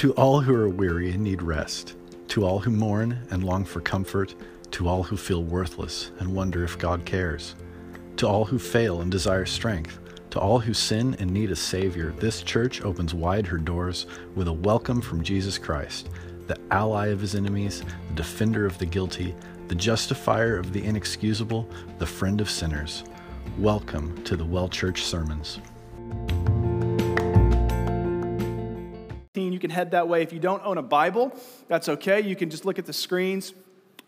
To all who are weary and need rest, to all who mourn and long for comfort, to all who feel worthless and wonder if God cares, to all who fail and desire strength, to all who sin and need a Savior, this church opens wide her doors with a welcome from Jesus Christ, the ally of his enemies, the defender of the guilty, the justifier of the inexcusable, the friend of sinners. Welcome to the Well Church Sermons. Can head that way. If you don't own a Bible, that's okay. You can just look at the screens.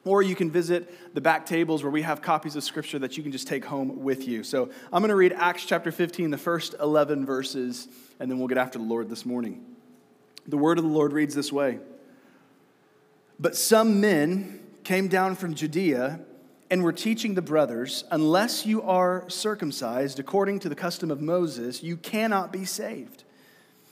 Or you can visit the back tables where we have copies of scripture that you can just take home with you. So I'm going to read Acts chapter 15, the first 11 verses, and then we'll get after the Lord this morning. The word of the Lord reads this way But some men came down from Judea and were teaching the brothers, Unless you are circumcised according to the custom of Moses, you cannot be saved.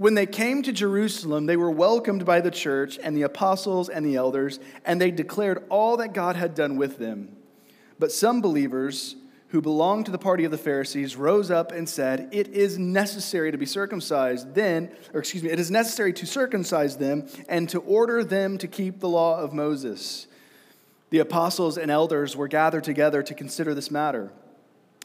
When they came to Jerusalem, they were welcomed by the church and the apostles and the elders, and they declared all that God had done with them. But some believers, who belonged to the party of the Pharisees, rose up and said, It is necessary to be circumcised then, or excuse me, it is necessary to circumcise them and to order them to keep the law of Moses. The apostles and elders were gathered together to consider this matter.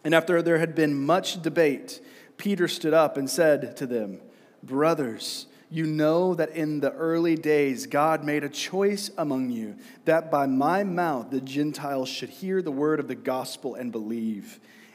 And after there had been much debate, Peter stood up and said to them, Brothers, you know that in the early days God made a choice among you that by my mouth the Gentiles should hear the word of the gospel and believe.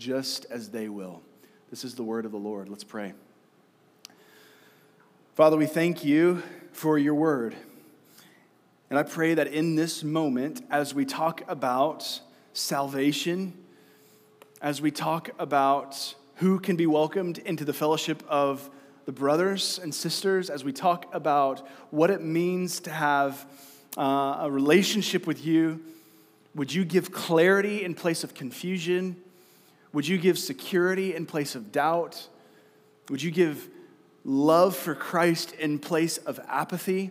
just as they will. This is the word of the Lord. Let's pray. Father, we thank you for your word. And I pray that in this moment, as we talk about salvation, as we talk about who can be welcomed into the fellowship of the brothers and sisters, as we talk about what it means to have uh, a relationship with you, would you give clarity in place of confusion? Would you give security in place of doubt? Would you give love for Christ in place of apathy?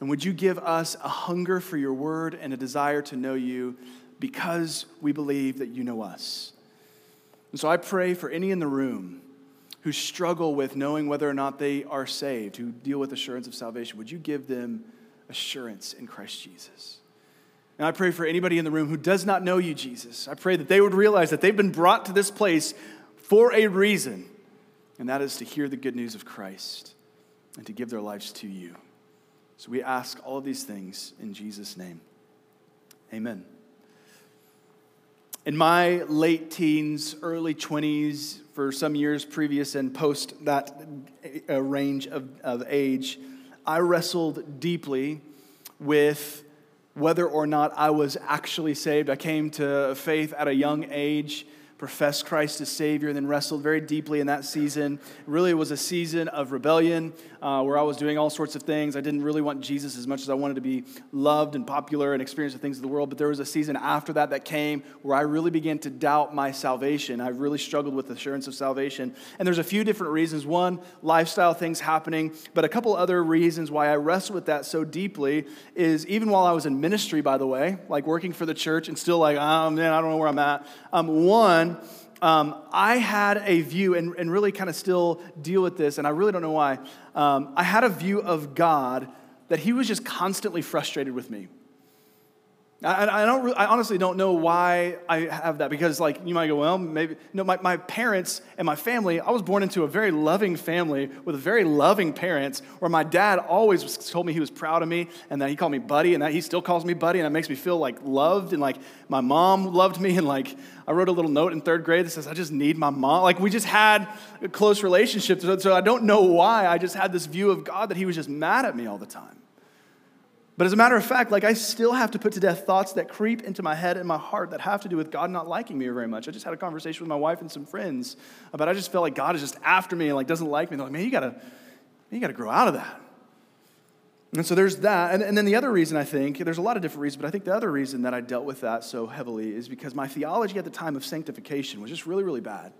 And would you give us a hunger for your word and a desire to know you because we believe that you know us. And so I pray for any in the room who struggle with knowing whether or not they are saved, who deal with assurance of salvation, would you give them assurance in Christ Jesus? And I pray for anybody in the room who does not know you, Jesus. I pray that they would realize that they've been brought to this place for a reason, and that is to hear the good news of Christ and to give their lives to you. So we ask all of these things in Jesus' name. Amen. In my late teens, early 20s, for some years previous and post that uh, range of, of age, I wrestled deeply with whether or not I was actually saved. I came to faith at a young age professed Christ as Savior, and then wrestled very deeply in that season. Really, it was a season of rebellion uh, where I was doing all sorts of things. I didn't really want Jesus as much as I wanted to be loved and popular and experience the things of the world. But there was a season after that that came where I really began to doubt my salvation. I really struggled with assurance of salvation. And there's a few different reasons. One, lifestyle things happening, but a couple other reasons why I wrestled with that so deeply is even while I was in ministry, by the way, like working for the church and still like, oh man, I don't know where I'm at. Um, one, um, I had a view, and, and really kind of still deal with this, and I really don't know why. Um, I had a view of God that He was just constantly frustrated with me. I, I don't. I honestly don't know why I have that because, like, you might go, well, maybe. No, my, my parents and my family. I was born into a very loving family with very loving parents, where my dad always told me he was proud of me, and that he called me buddy, and that he still calls me buddy, and that makes me feel like loved, and like my mom loved me, and like I wrote a little note in third grade that says, "I just need my mom." Like we just had a close relationship, so, so I don't know why. I just had this view of God that He was just mad at me all the time. But as a matter of fact, like I still have to put to death thoughts that creep into my head and my heart that have to do with God not liking me very much. I just had a conversation with my wife and some friends about I just felt like God is just after me and like doesn't like me. They're like, man, you gotta, you gotta grow out of that. And so there's that. And, and then the other reason I think, there's a lot of different reasons, but I think the other reason that I dealt with that so heavily is because my theology at the time of sanctification was just really, really bad.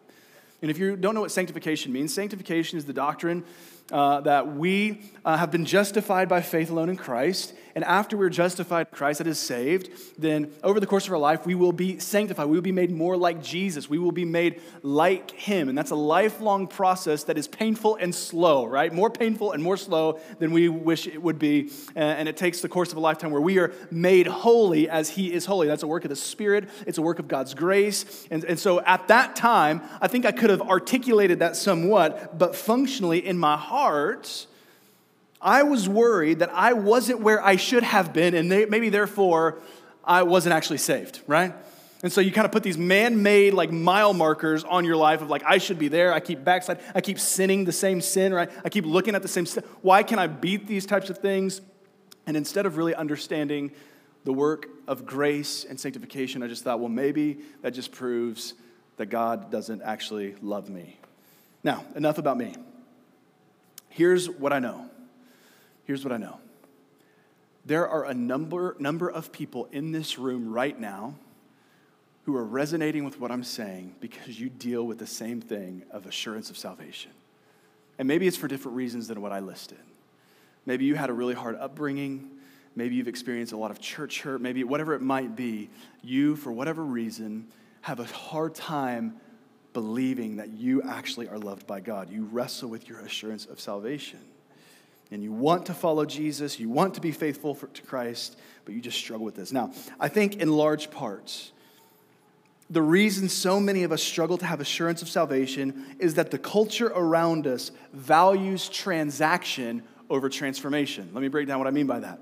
And if you don't know what sanctification means, sanctification is the doctrine uh, that we uh, have been justified by faith alone in Christ. And after we're justified Christ, that is saved, then over the course of our life, we will be sanctified. We will be made more like Jesus. We will be made like Him. And that's a lifelong process that is painful and slow, right? More painful and more slow than we wish it would be. Uh, and it takes the course of a lifetime where we are made holy as He is holy. That's a work of the Spirit, it's a work of God's grace. And, and so at that time, I think I could have articulated that somewhat, but functionally in my heart, I was worried that I wasn't where I should have been, and maybe therefore I wasn't actually saved, right? And so you kind of put these man made like mile markers on your life of like, I should be there. I keep backslide. I keep sinning the same sin, right? I keep looking at the same. Why can I beat these types of things? And instead of really understanding the work of grace and sanctification, I just thought, well, maybe that just proves that God doesn't actually love me. Now, enough about me. Here's what I know Here's what I know there are a number, number of people in this room right now who are resonating with what I'm saying because you deal with the same thing of assurance of salvation. And maybe it's for different reasons than what I listed. Maybe you had a really hard upbringing. Maybe you've experienced a lot of church hurt. Maybe whatever it might be, you, for whatever reason, have a hard time believing that you actually are loved by God. You wrestle with your assurance of salvation and you want to follow Jesus, you want to be faithful for, to Christ, but you just struggle with this. Now, I think in large parts, the reason so many of us struggle to have assurance of salvation is that the culture around us values transaction over transformation. Let me break down what I mean by that.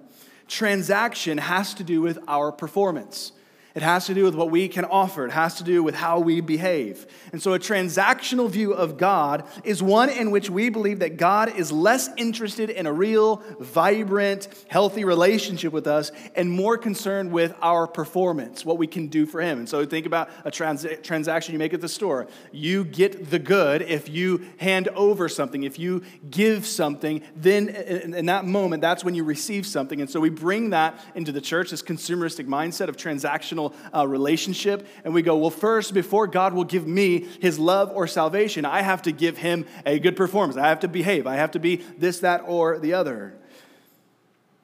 Transaction has to do with our performance. It has to do with what we can offer. It has to do with how we behave. And so, a transactional view of God is one in which we believe that God is less interested in a real, vibrant, healthy relationship with us and more concerned with our performance, what we can do for Him. And so, think about a trans- transaction you make at the store. You get the good if you hand over something, if you give something, then in that moment, that's when you receive something. And so, we bring that into the church, this consumeristic mindset of transactional relational uh, relationship, and we go, well, first, before God will give me his love or salvation, I have to give him a good performance. I have to behave. I have to be this, that, or the other.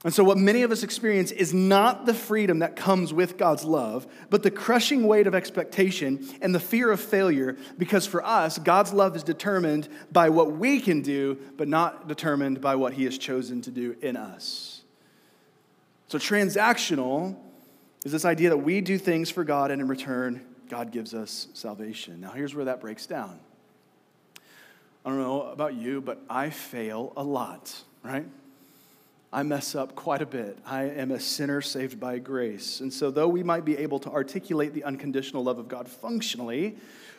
And so, what many of us experience is not the freedom that comes with God's love, but the crushing weight of expectation and the fear of failure, because for us, God's love is determined by what we can do, but not determined by what He has chosen to do in us. So, transactional is this idea that we do things for God and in return, God gives us salvation. Now, here's where that breaks down. I don't know about you, but I fail a lot, right? I mess up quite a bit. I am a sinner saved by grace. And so, though we might be able to articulate the unconditional love of God functionally,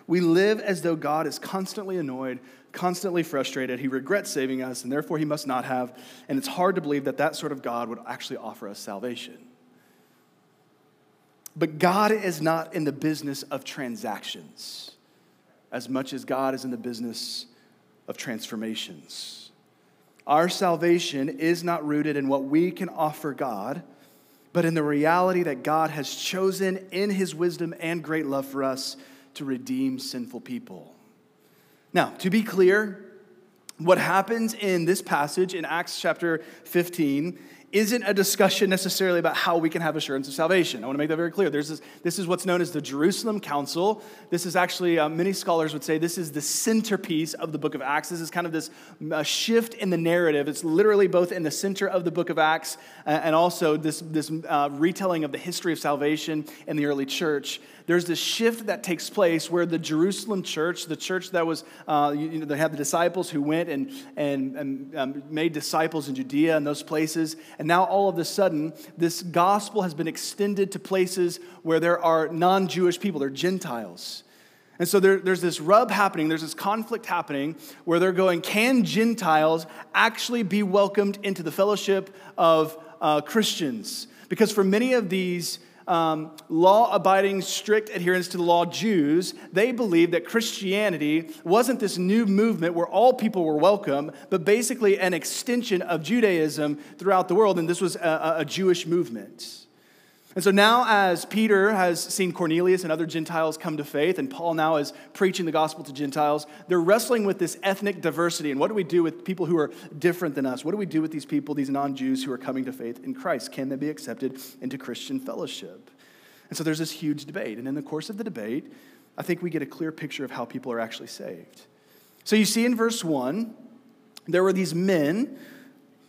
we live as though God is constantly annoyed, constantly frustrated. He regrets saving us, and therefore he must not have. And it's hard to believe that that sort of God would actually offer us salvation. But God is not in the business of transactions as much as God is in the business of transformations. Our salvation is not rooted in what we can offer God, but in the reality that God has chosen in his wisdom and great love for us to redeem sinful people. Now, to be clear, what happens in this passage in Acts chapter 15 isn't a discussion necessarily about how we can have assurance of salvation. I want to make that very clear. There's this, this is what's known as the Jerusalem Council. This is actually, uh, many scholars would say, this is the centerpiece of the book of Acts. This is kind of this uh, shift in the narrative. It's literally both in the center of the book of Acts uh, and also this, this uh, retelling of the history of salvation in the early church there's this shift that takes place where the Jerusalem church, the church that was, uh, you know, they had the disciples who went and, and, and um, made disciples in Judea and those places. And now all of a sudden, this gospel has been extended to places where there are non Jewish people, they're Gentiles. And so there, there's this rub happening, there's this conflict happening where they're going, can Gentiles actually be welcomed into the fellowship of uh, Christians? Because for many of these um, law abiding, strict adherence to the law Jews, they believed that Christianity wasn't this new movement where all people were welcome, but basically an extension of Judaism throughout the world, and this was a, a Jewish movement. And so now, as Peter has seen Cornelius and other Gentiles come to faith, and Paul now is preaching the gospel to Gentiles, they're wrestling with this ethnic diversity. And what do we do with people who are different than us? What do we do with these people, these non Jews who are coming to faith in Christ? Can they be accepted into Christian fellowship? And so there's this huge debate. And in the course of the debate, I think we get a clear picture of how people are actually saved. So you see in verse 1, there were these men,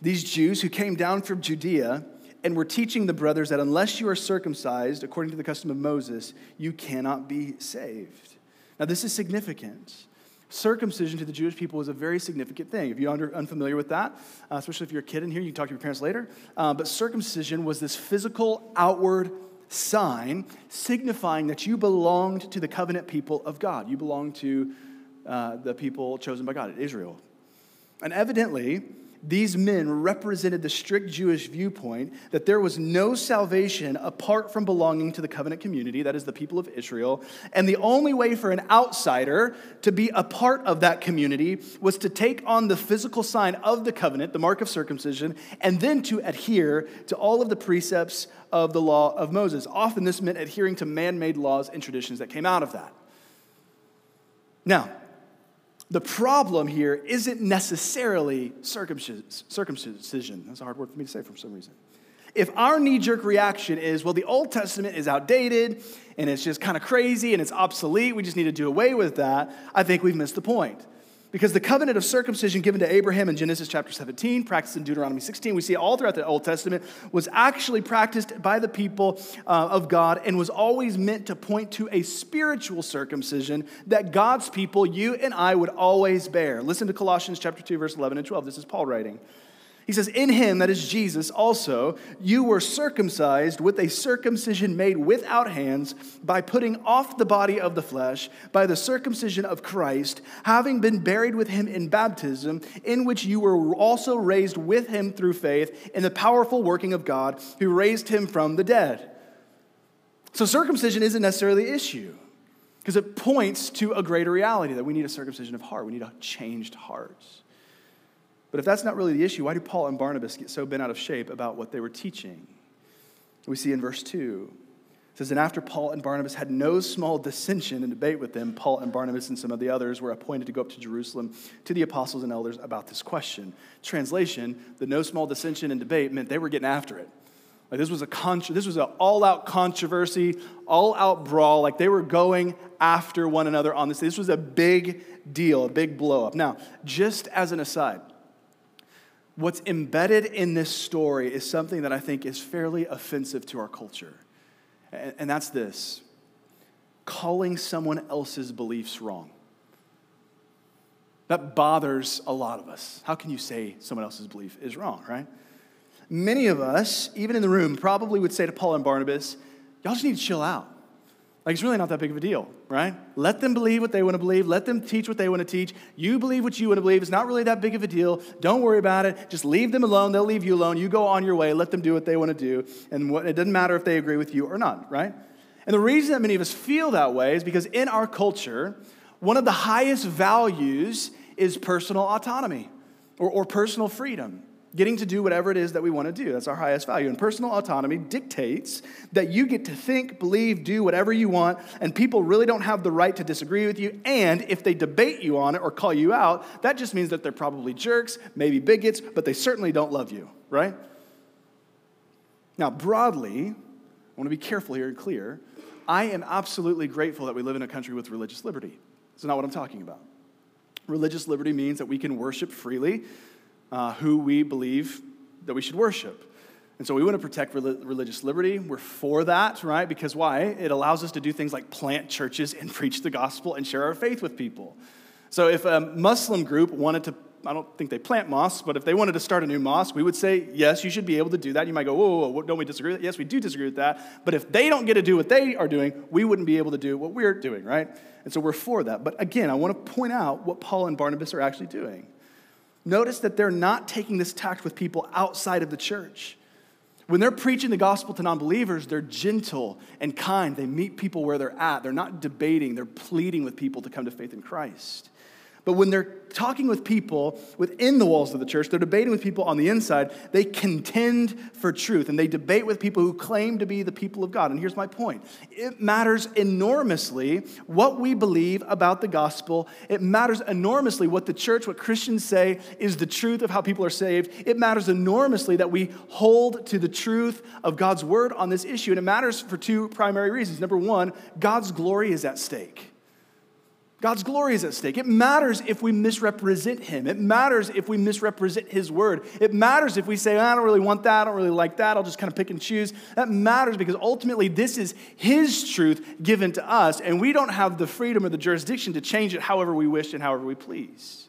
these Jews who came down from Judea and we're teaching the brothers that unless you are circumcised according to the custom of Moses, you cannot be saved. Now, this is significant. Circumcision to the Jewish people was a very significant thing. If you're unfamiliar with that, uh, especially if you're a kid in here, you can talk to your parents later. Uh, but circumcision was this physical, outward sign signifying that you belonged to the covenant people of God. You belonged to uh, the people chosen by God, Israel. And evidently, these men represented the strict Jewish viewpoint that there was no salvation apart from belonging to the covenant community, that is the people of Israel. And the only way for an outsider to be a part of that community was to take on the physical sign of the covenant, the mark of circumcision, and then to adhere to all of the precepts of the law of Moses. Often this meant adhering to man made laws and traditions that came out of that. Now, the problem here isn't necessarily circumcision. That's a hard word for me to say for some reason. If our knee jerk reaction is, well, the Old Testament is outdated and it's just kind of crazy and it's obsolete, we just need to do away with that, I think we've missed the point. Because the covenant of circumcision given to Abraham in Genesis chapter 17, practiced in Deuteronomy 16, we see all throughout the Old Testament, was actually practiced by the people uh, of God and was always meant to point to a spiritual circumcision that God's people, you and I, would always bear. Listen to Colossians chapter 2, verse 11 and 12. This is Paul writing. He says, In him, that is Jesus, also, you were circumcised with a circumcision made without hands by putting off the body of the flesh by the circumcision of Christ, having been buried with him in baptism, in which you were also raised with him through faith in the powerful working of God who raised him from the dead. So, circumcision isn't necessarily the issue because it points to a greater reality that we need a circumcision of heart, we need a changed heart. But if that's not really the issue, why do Paul and Barnabas get so bent out of shape about what they were teaching? We see in verse 2. It says, And after Paul and Barnabas had no small dissension and debate with them, Paul and Barnabas and some of the others were appointed to go up to Jerusalem to the apostles and elders about this question. Translation, the no small dissension and debate meant they were getting after it. Like this was a this was an all-out controversy, all-out brawl. Like they were going after one another on this. This was a big deal, a big blow up. Now, just as an aside, what's embedded in this story is something that I think is fairly offensive to our culture. And, that's this calling someone else's beliefs wrong. That bothers a lot of us. How can you say someone else's belief is wrong, right? Many of us, even in the room, probably would say to Paul and Barnabas, Y'all just need to chill out. Like, it's really not that big of a deal, right? Let them believe what they want to believe. Let them teach what they want to teach. You believe what you want to believe. It's not really that big of a deal. Don't worry about it. Just leave them alone. They'll leave you alone. You go on your way. Let them do what they want to do. And what, it doesn't matter if they agree with you or not, right? And the reason that many of us feel that way is because in our culture, one of the highest values is personal autonomy or, or personal freedom getting to do whatever it is that we want to do. That's our highest value. And personal autonomy dictates that you get to think, believe, do whatever you want, and people really don't have the right to disagree with you. And if they debate you on it or call you out, that just means that they're probably jerks, maybe bigots, but they certainly don't love you, right? Now, broadly, I want to be careful here and clear. I am absolutely grateful that we live in a country with religious liberty. That's not what I'm talking about. Religious liberty means that we can worship freely uh, who we believe that we should worship. And so we want to protect religious liberty. We're for that, right? Because why? It allows us to do things like plant churches and preach the gospel and share our faith with people. So if a Muslim group wanted to, I don't think they plant mosques, but if they wanted to start a new mosque, we would say, yes, you should be able to do that. You might go, whoa, whoa, whoa don't we disagree with that? Yes, we do disagree with that. But if they don't get to do what they are doing, we wouldn't be able to do what we're doing, right? And so we're for that. But again, I want to point out what Paul and Barnabas are actually doing. Notice that they're not taking this tact with people outside of the church. When they're preaching the gospel to non believers, they're gentle and kind. They meet people where they're at. They're not debating, they're pleading with people to come to faith in Christ. But when they're talking with people within the walls of the church, they're debating with people on the inside, they contend for truth and they debate with people who claim to be the people of God. And here's my point it matters enormously what we believe about the gospel. It matters enormously what the church, what Christians say is the truth of how people are saved. It matters enormously that we hold to the truth of God's word on this issue. And it matters for two primary reasons. Number one, God's glory is at stake. God's glory is at stake. It matters if we misrepresent Him. It matters if we misrepresent His word. It matters if we say, I don't really want that, I don't really like that, I'll just kind of pick and choose. That matters because ultimately this is His truth given to us, and we don't have the freedom or the jurisdiction to change it however we wish and however we please.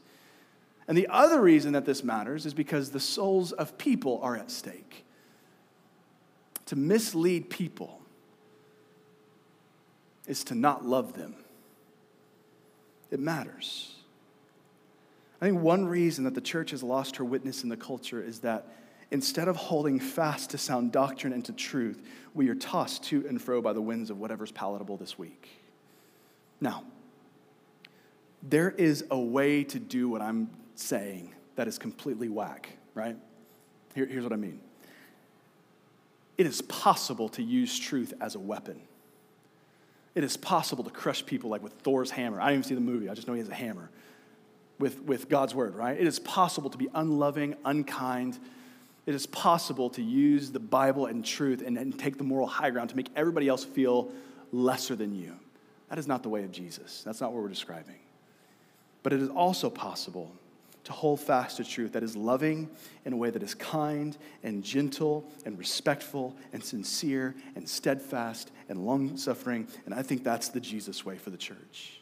And the other reason that this matters is because the souls of people are at stake. To mislead people is to not love them it matters. I think one reason that the church has lost her witness in the culture is that instead of holding fast to sound doctrine and to truth, we are tossed to and fro by the winds of whatever's palatable this week. Now, there is a way to do what I'm saying that is completely whack, right? Here, here's what I mean it is possible to use truth as a weapon. It is possible to crush people like with Thor's hammer. I didn't even see the movie, I just know he has a hammer with, with God's word, right? It is possible to be unloving, unkind. It is possible to use the Bible and truth and, and take the moral high ground to make everybody else feel lesser than you. That is not the way of Jesus. That's not what we're describing. But it is also possible to hold fast to truth that is loving in a way that is kind and gentle and respectful and sincere and steadfast and long suffering. And I think that's the Jesus way for the church.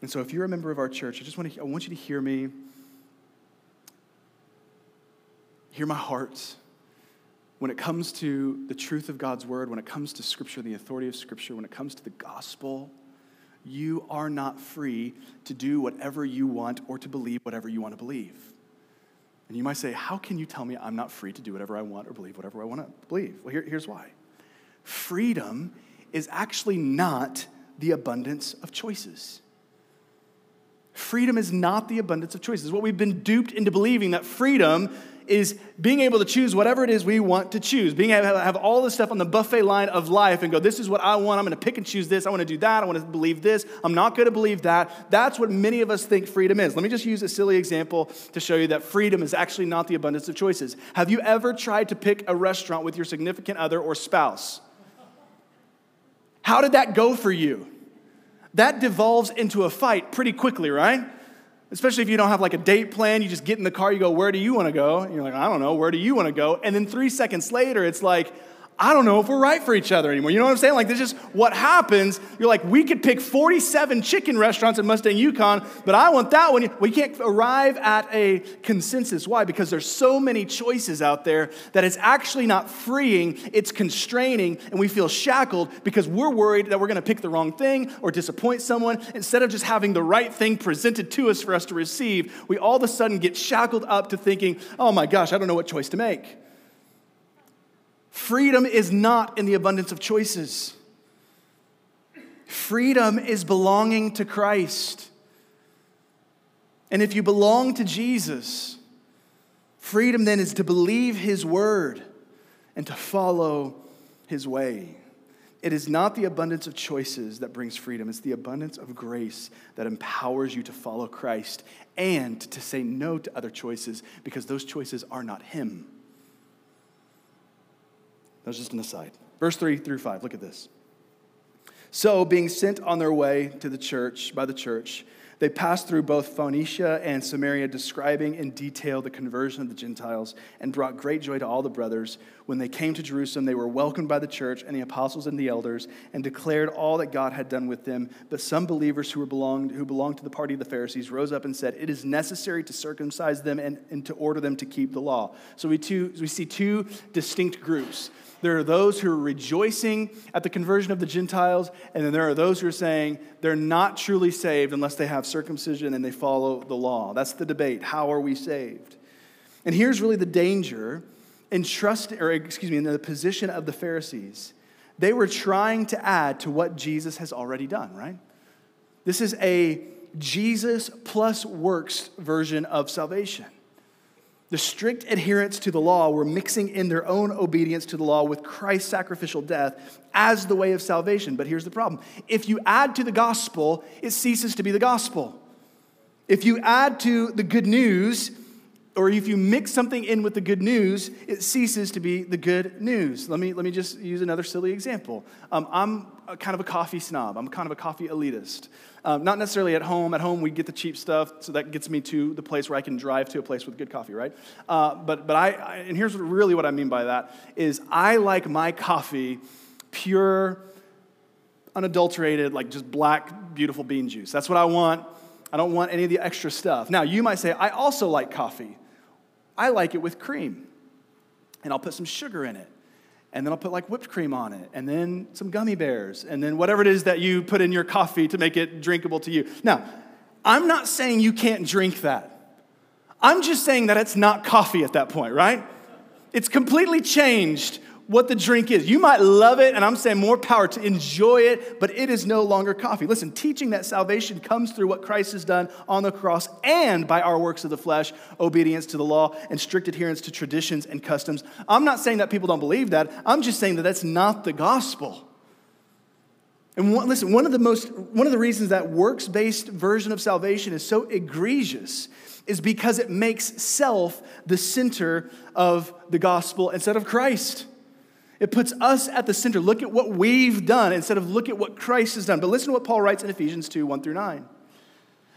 And so, if you're a member of our church, I just want, to, I want you to hear me, hear my heart. When it comes to the truth of God's word, when it comes to Scripture, the authority of Scripture, when it comes to the gospel, you are not free to do whatever you want or to believe whatever you want to believe. And you might say, How can you tell me I'm not free to do whatever I want or believe whatever I want to believe? Well, here, here's why freedom is actually not the abundance of choices. Freedom is not the abundance of choices. What we've been duped into believing that freedom is being able to choose whatever it is we want to choose, being able to have all this stuff on the buffet line of life and go, this is what I want. I'm going to pick and choose this. I want to do that. I want to believe this. I'm not going to believe that. That's what many of us think freedom is. Let me just use a silly example to show you that freedom is actually not the abundance of choices. Have you ever tried to pick a restaurant with your significant other or spouse? How did that go for you? That devolves into a fight pretty quickly, right? Especially if you don't have like a date plan, you just get in the car, you go, Where do you want to go? And you're like, I don't know, where do you want to go? And then three seconds later, it's like, I don't know if we're right for each other anymore. You know what I'm saying? Like, this is what happens. You're like, we could pick 47 chicken restaurants in Mustang Yukon, but I want that one. We can't arrive at a consensus. Why? Because there's so many choices out there that it's actually not freeing, it's constraining, and we feel shackled because we're worried that we're going to pick the wrong thing or disappoint someone. Instead of just having the right thing presented to us for us to receive, we all of a sudden get shackled up to thinking, oh my gosh, I don't know what choice to make. Freedom is not in the abundance of choices. Freedom is belonging to Christ. And if you belong to Jesus, freedom then is to believe his word and to follow his way. It is not the abundance of choices that brings freedom, it's the abundance of grace that empowers you to follow Christ and to say no to other choices because those choices are not him. That was just an aside. Verse 3 through 5, look at this. So, being sent on their way to the church, by the church, they passed through both Phoenicia and Samaria, describing in detail the conversion of the Gentiles, and brought great joy to all the brothers. When they came to Jerusalem, they were welcomed by the church and the apostles and the elders, and declared all that God had done with them. But some believers who, were belonged, who belonged to the party of the Pharisees rose up and said, It is necessary to circumcise them and, and to order them to keep the law. So we, two, we see two distinct groups. There are those who are rejoicing at the conversion of the Gentiles, and then there are those who are saying they're not truly saved unless they have circumcision and they follow the law. That's the debate. How are we saved? And here's really the danger in trust, or excuse me, in the position of the Pharisees. They were trying to add to what Jesus has already done, right? This is a Jesus plus works version of salvation. The strict adherence to the law were mixing in their own obedience to the law with Christ's sacrificial death as the way of salvation. But here's the problem if you add to the gospel, it ceases to be the gospel. If you add to the good news, or if you mix something in with the good news, it ceases to be the good news. Let me, let me just use another silly example. Um, I'm kind of a coffee snob, I'm kind of a coffee elitist. Um, not necessarily at home. At home, we get the cheap stuff, so that gets me to the place where I can drive to a place with good coffee, right? Uh, but but I, I, and here's really what I mean by that is I like my coffee pure, unadulterated, like just black, beautiful bean juice. That's what I want. I don't want any of the extra stuff. Now, you might say, I also like coffee. I like it with cream, and I'll put some sugar in it and then I'll put like whipped cream on it, and then some gummy bears, and then whatever it is that you put in your coffee to make it drinkable to you. Now, I'm not saying you can't drink that. I'm just saying that it's not coffee at that point, right? It's completely changed what the drink is. You might love it, and I'm saying more power to enjoy it, but it is no longer coffee. Listen, teaching that salvation comes through what Christ has done on the cross and by our works of the flesh, obedience to the law, and strict adherence to traditions and customs. I'm not saying that people don't believe that, I'm just saying that that's not the gospel. And one, listen, one of the most one of the reasons that works-based version of salvation is so egregious is because it makes self the center of the gospel instead of Christ. It puts us at the center. Look at what we've done instead of look at what Christ has done. But listen to what Paul writes in Ephesians 2 1 through 9.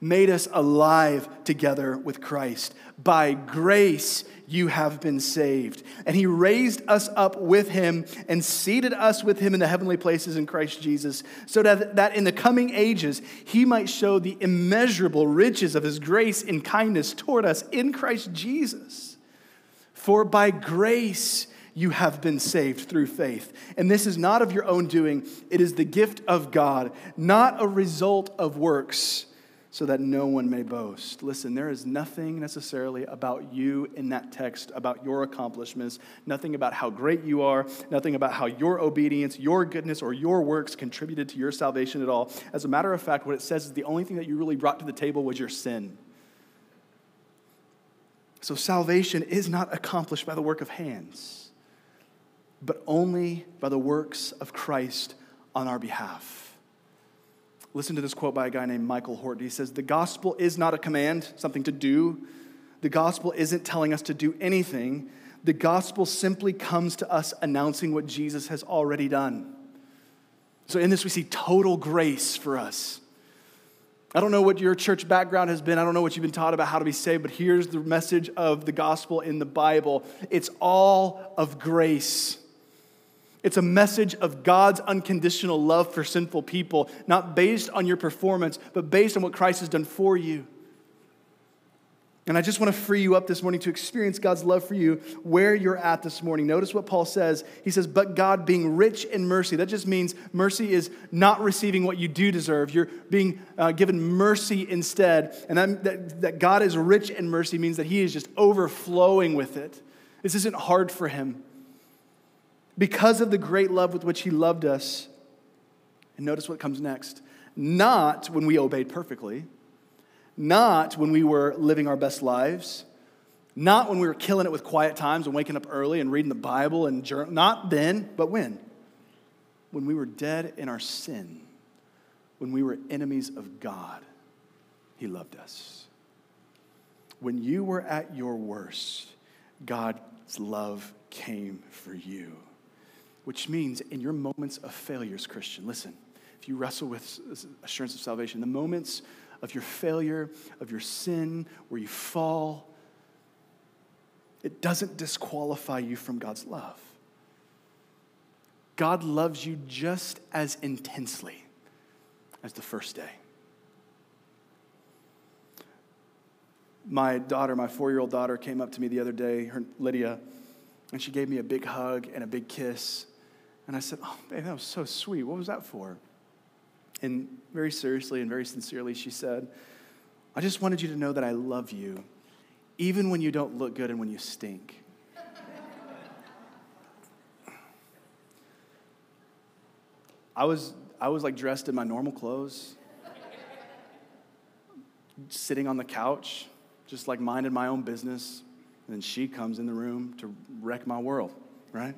made us alive together with Christ. By grace, you have been saved. And he raised us up with him and seated us with him in the heavenly places in Christ Jesus, so that, that in the coming ages he might show the immeasurable riches of his grace and kindness toward us in Christ Jesus. For by grace, you have been saved through faith. And this is not of your own doing, it is the gift of God, not a result of works so that no one may boast. Listen, there is nothing necessarily about you in that text, about your accomplishments, nothing about how great you are, nothing about how your obedience, your goodness, or your works contributed to your salvation at all. As a matter of fact, what it says is the only thing that you really brought to the table was your sin. So salvation is not accomplished by the work of hands, but only by the works of Christ on our behalf. Listen to this quote by a guy named Michael Horton. He says, The gospel is not a command, something to do. The gospel isn't telling us to do anything. The gospel simply comes to us announcing what Jesus has already done. So, in this, we see total grace for us. I don't know what your church background has been. I don't know what you've been taught about how to be saved, but here's the message of the gospel in the Bible it's all of grace. It's a message of God's unconditional love for sinful people, not based on your performance, but based on what Christ has done for you. And I just want to free you up this morning to experience God's love for you where you're at this morning. Notice what Paul says. He says, But God being rich in mercy. That just means mercy is not receiving what you do deserve. You're being uh, given mercy instead. And that, that, that God is rich in mercy means that He is just overflowing with it. This isn't hard for Him. Because of the great love with which he loved us. And notice what comes next. Not when we obeyed perfectly, not when we were living our best lives, not when we were killing it with quiet times and waking up early and reading the Bible and journal. Not then, but when? When we were dead in our sin, when we were enemies of God, He loved us. When you were at your worst, God's love came for you. Which means in your moments of failures, Christian, listen, if you wrestle with assurance of salvation, the moments of your failure, of your sin, where you fall, it doesn't disqualify you from God's love. God loves you just as intensely as the first day. My daughter, my four year old daughter, came up to me the other day, her, Lydia, and she gave me a big hug and a big kiss. And I said, Oh, babe, that was so sweet. What was that for? And very seriously and very sincerely, she said, I just wanted you to know that I love you, even when you don't look good and when you stink. I was, I was like dressed in my normal clothes, sitting on the couch, just like minding my own business. And then she comes in the room to wreck my world, right?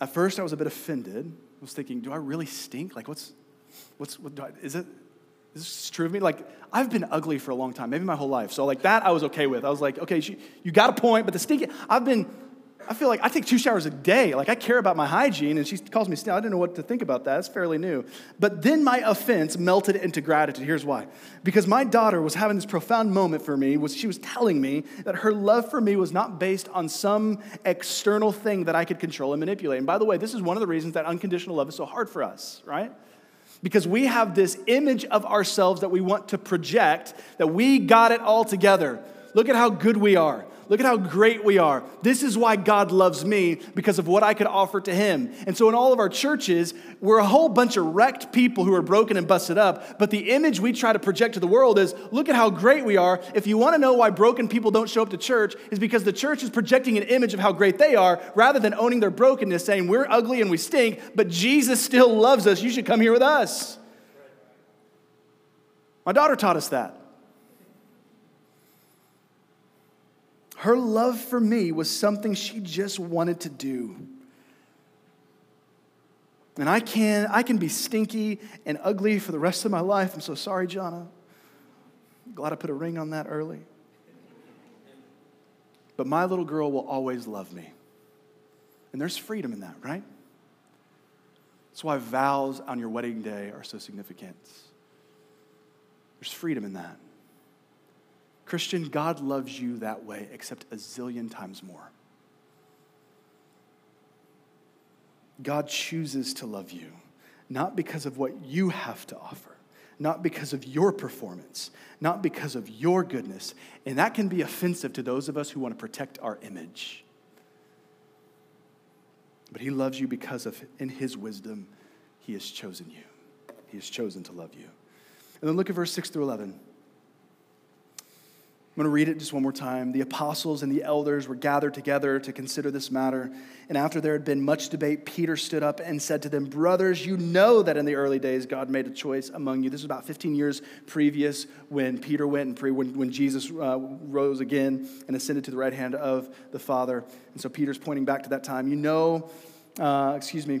At first, I was a bit offended. I was thinking, do I really stink? Like, what's, what's, what, do I, is it, is this true of me? Like, I've been ugly for a long time, maybe my whole life. So, like, that I was okay with. I was like, okay, she, you got a point, but the stinky, I've been I feel like I take two showers a day. Like I care about my hygiene, and she calls me. I didn't know what to think about that. It's fairly new. But then my offense melted into gratitude. Here's why. Because my daughter was having this profound moment for me, was she was telling me that her love for me was not based on some external thing that I could control and manipulate. And by the way, this is one of the reasons that unconditional love is so hard for us, right? Because we have this image of ourselves that we want to project that we got it all together. Look at how good we are. Look at how great we are. This is why God loves me because of what I could offer to Him. And so, in all of our churches, we're a whole bunch of wrecked people who are broken and busted up. But the image we try to project to the world is look at how great we are. If you want to know why broken people don't show up to church, is because the church is projecting an image of how great they are rather than owning their brokenness, saying we're ugly and we stink, but Jesus still loves us. You should come here with us. My daughter taught us that. Her love for me was something she just wanted to do. And I can, I can be stinky and ugly for the rest of my life. I'm so sorry, Jonna. Glad I put a ring on that early. But my little girl will always love me. And there's freedom in that, right? That's why vows on your wedding day are so significant. There's freedom in that. Christian, God loves you that way, except a zillion times more. God chooses to love you, not because of what you have to offer, not because of your performance, not because of your goodness. And that can be offensive to those of us who want to protect our image. But He loves you because of, in His wisdom, He has chosen you. He has chosen to love you. And then look at verse 6 through 11. I'm going to read it just one more time. The apostles and the elders were gathered together to consider this matter. And after there had been much debate, Peter stood up and said to them, Brothers, you know that in the early days God made a choice among you. This is about 15 years previous when Peter went and pre- when, when Jesus uh, rose again and ascended to the right hand of the Father. And so Peter's pointing back to that time. You know, uh, excuse me,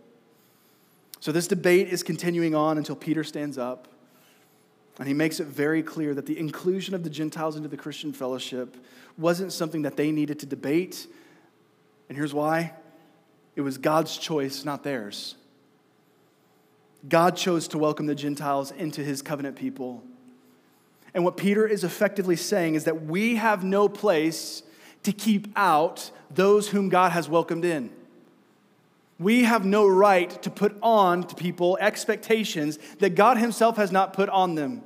So this debate is continuing on until Peter stands up and he makes it very clear that the inclusion of the Gentiles into the Christian fellowship wasn't something that they needed to debate. And here's why it was God's choice, not theirs. God chose to welcome the Gentiles into his covenant people. And what Peter is effectively saying is that we have no place to keep out those whom God has welcomed in. We have no right to put on to people expectations that God Himself has not put on them.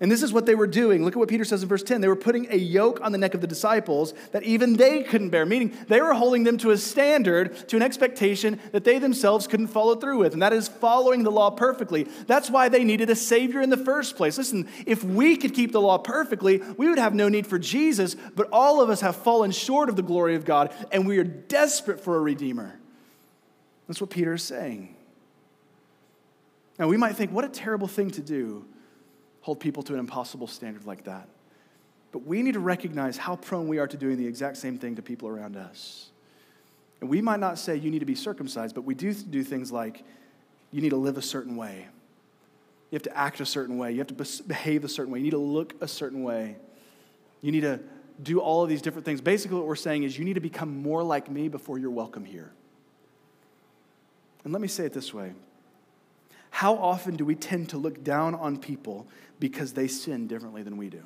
And this is what they were doing. Look at what Peter says in verse 10. They were putting a yoke on the neck of the disciples that even they couldn't bear, meaning they were holding them to a standard, to an expectation that they themselves couldn't follow through with, and that is following the law perfectly. That's why they needed a Savior in the first place. Listen, if we could keep the law perfectly, we would have no need for Jesus, but all of us have fallen short of the glory of God, and we are desperate for a Redeemer. That's what Peter is saying. Now, we might think, what a terrible thing to do hold people to an impossible standard like that. But we need to recognize how prone we are to doing the exact same thing to people around us. And we might not say you need to be circumcised, but we do do things like you need to live a certain way. You have to act a certain way. You have to behave a certain way. You need to look a certain way. You need to do all of these different things. Basically, what we're saying is you need to become more like me before you're welcome here. And let me say it this way how often do we tend to look down on people because they sin differently than we do?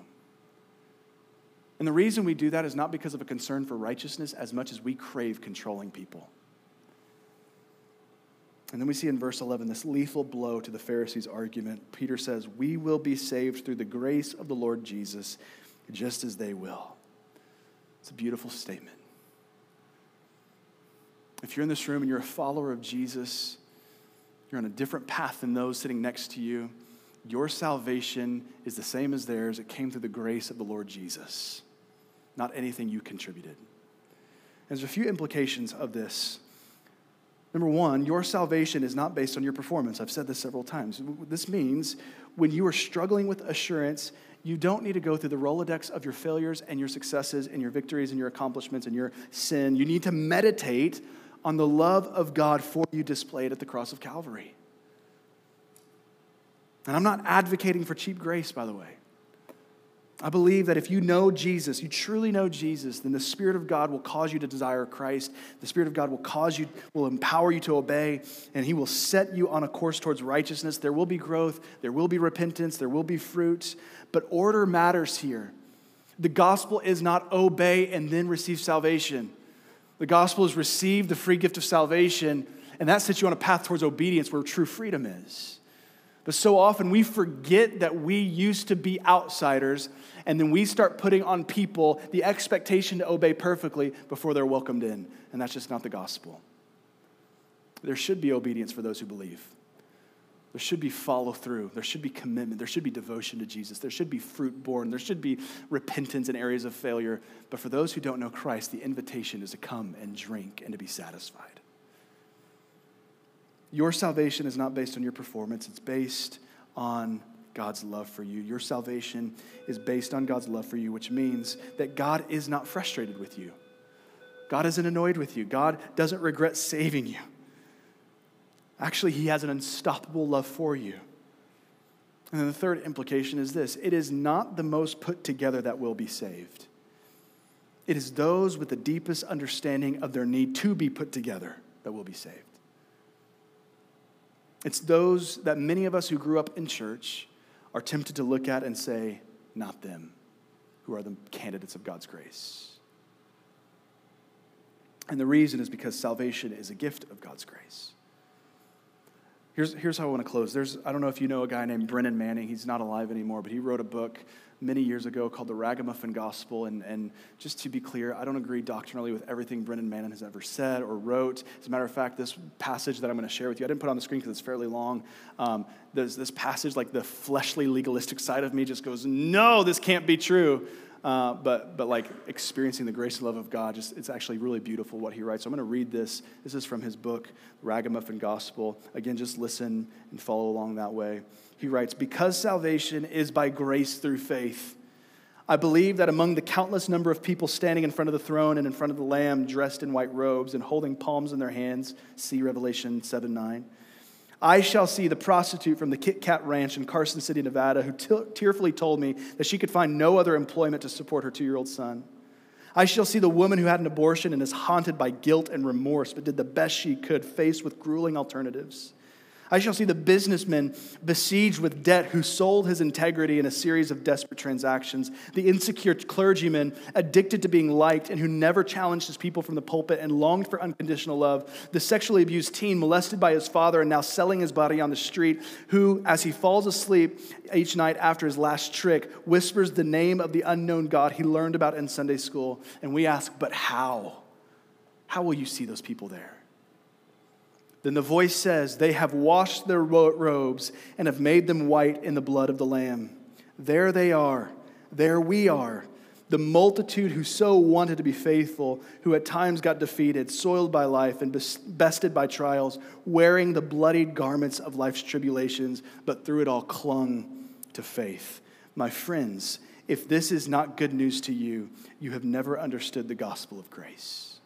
And the reason we do that is not because of a concern for righteousness as much as we crave controlling people. And then we see in verse 11 this lethal blow to the Pharisees' argument. Peter says, We will be saved through the grace of the Lord Jesus, just as they will. It's a beautiful statement. If you're in this room and you're a follower of Jesus, you're on a different path than those sitting next to you. Your salvation is the same as theirs. It came through the grace of the Lord Jesus, not anything you contributed. And There's a few implications of this. Number one, your salvation is not based on your performance. I've said this several times. This means when you are struggling with assurance, you don't need to go through the Rolodex of your failures and your successes and your victories and your accomplishments and your sin. You need to meditate on the love of God for you displayed at the cross of Calvary. And I'm not advocating for cheap grace, by the way. I believe that if you know Jesus, you truly know Jesus, then the Spirit of God will cause you to desire Christ. The Spirit of God will cause you, will empower you to obey, and He will set you on a course towards righteousness. There will be growth, there will be repentance, there will be fruit, but order matters here. The gospel is not obey and then receive salvation. The gospel is receive the free gift of salvation, and that sets you on a path towards obedience where true freedom is. But so often we forget that we used to be outsiders, and then we start putting on people the expectation to obey perfectly before they're welcomed in. And that's just not the gospel. There should be obedience for those who believe. There should be follow through. There should be commitment. There should be devotion to Jesus. There should be fruit born. There should be repentance in areas of failure. But for those who don't know Christ, the invitation is to come and drink and to be satisfied. Your salvation is not based on your performance, it's based on God's love for you. Your salvation is based on God's love for you, which means that God is not frustrated with you. God isn't annoyed with you. God doesn't regret saving you. Actually, he has an unstoppable love for you. And then the third implication is this it is not the most put together that will be saved. It is those with the deepest understanding of their need to be put together that will be saved. It's those that many of us who grew up in church are tempted to look at and say, not them, who are the candidates of God's grace. And the reason is because salvation is a gift of God's grace. Here's, here's how I want to close. There's, I don't know if you know a guy named Brennan Manning. He's not alive anymore, but he wrote a book many years ago called The Ragamuffin Gospel. And, and just to be clear, I don't agree doctrinally with everything Brennan Manning has ever said or wrote. As a matter of fact, this passage that I'm going to share with you, I didn't put on the screen because it's fairly long. Um, there's this passage, like the fleshly, legalistic side of me just goes, no, this can't be true. Uh, but, but like experiencing the grace and love of God, just, it's actually really beautiful what he writes. So I'm going to read this. This is from his book, Ragamuffin Gospel. Again, just listen and follow along that way. He writes, Because salvation is by grace through faith, I believe that among the countless number of people standing in front of the throne and in front of the Lamb, dressed in white robes and holding palms in their hands, see Revelation 7 9 I shall see the prostitute from the Kit Kat Ranch in Carson City, Nevada, who t- tearfully told me that she could find no other employment to support her two year old son. I shall see the woman who had an abortion and is haunted by guilt and remorse, but did the best she could, faced with grueling alternatives. I shall see the businessman besieged with debt who sold his integrity in a series of desperate transactions, the insecure clergyman addicted to being liked and who never challenged his people from the pulpit and longed for unconditional love, the sexually abused teen molested by his father and now selling his body on the street, who, as he falls asleep each night after his last trick, whispers the name of the unknown God he learned about in Sunday school. And we ask, but how? How will you see those people there? Then the voice says, They have washed their robes and have made them white in the blood of the Lamb. There they are. There we are. The multitude who so wanted to be faithful, who at times got defeated, soiled by life, and bested by trials, wearing the bloodied garments of life's tribulations, but through it all clung to faith. My friends, if this is not good news to you, you have never understood the gospel of grace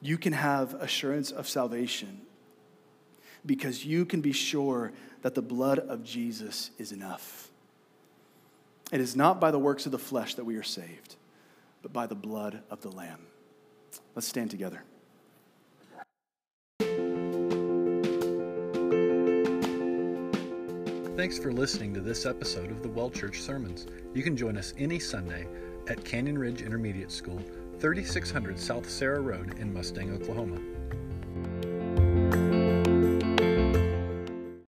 you can have assurance of salvation because you can be sure that the blood of Jesus is enough. It is not by the works of the flesh that we are saved, but by the blood of the Lamb. Let's stand together. Thanks for listening to this episode of the Well Church Sermons. You can join us any Sunday at Canyon Ridge Intermediate School 3600 South Sara Road in Mustang, Oklahoma.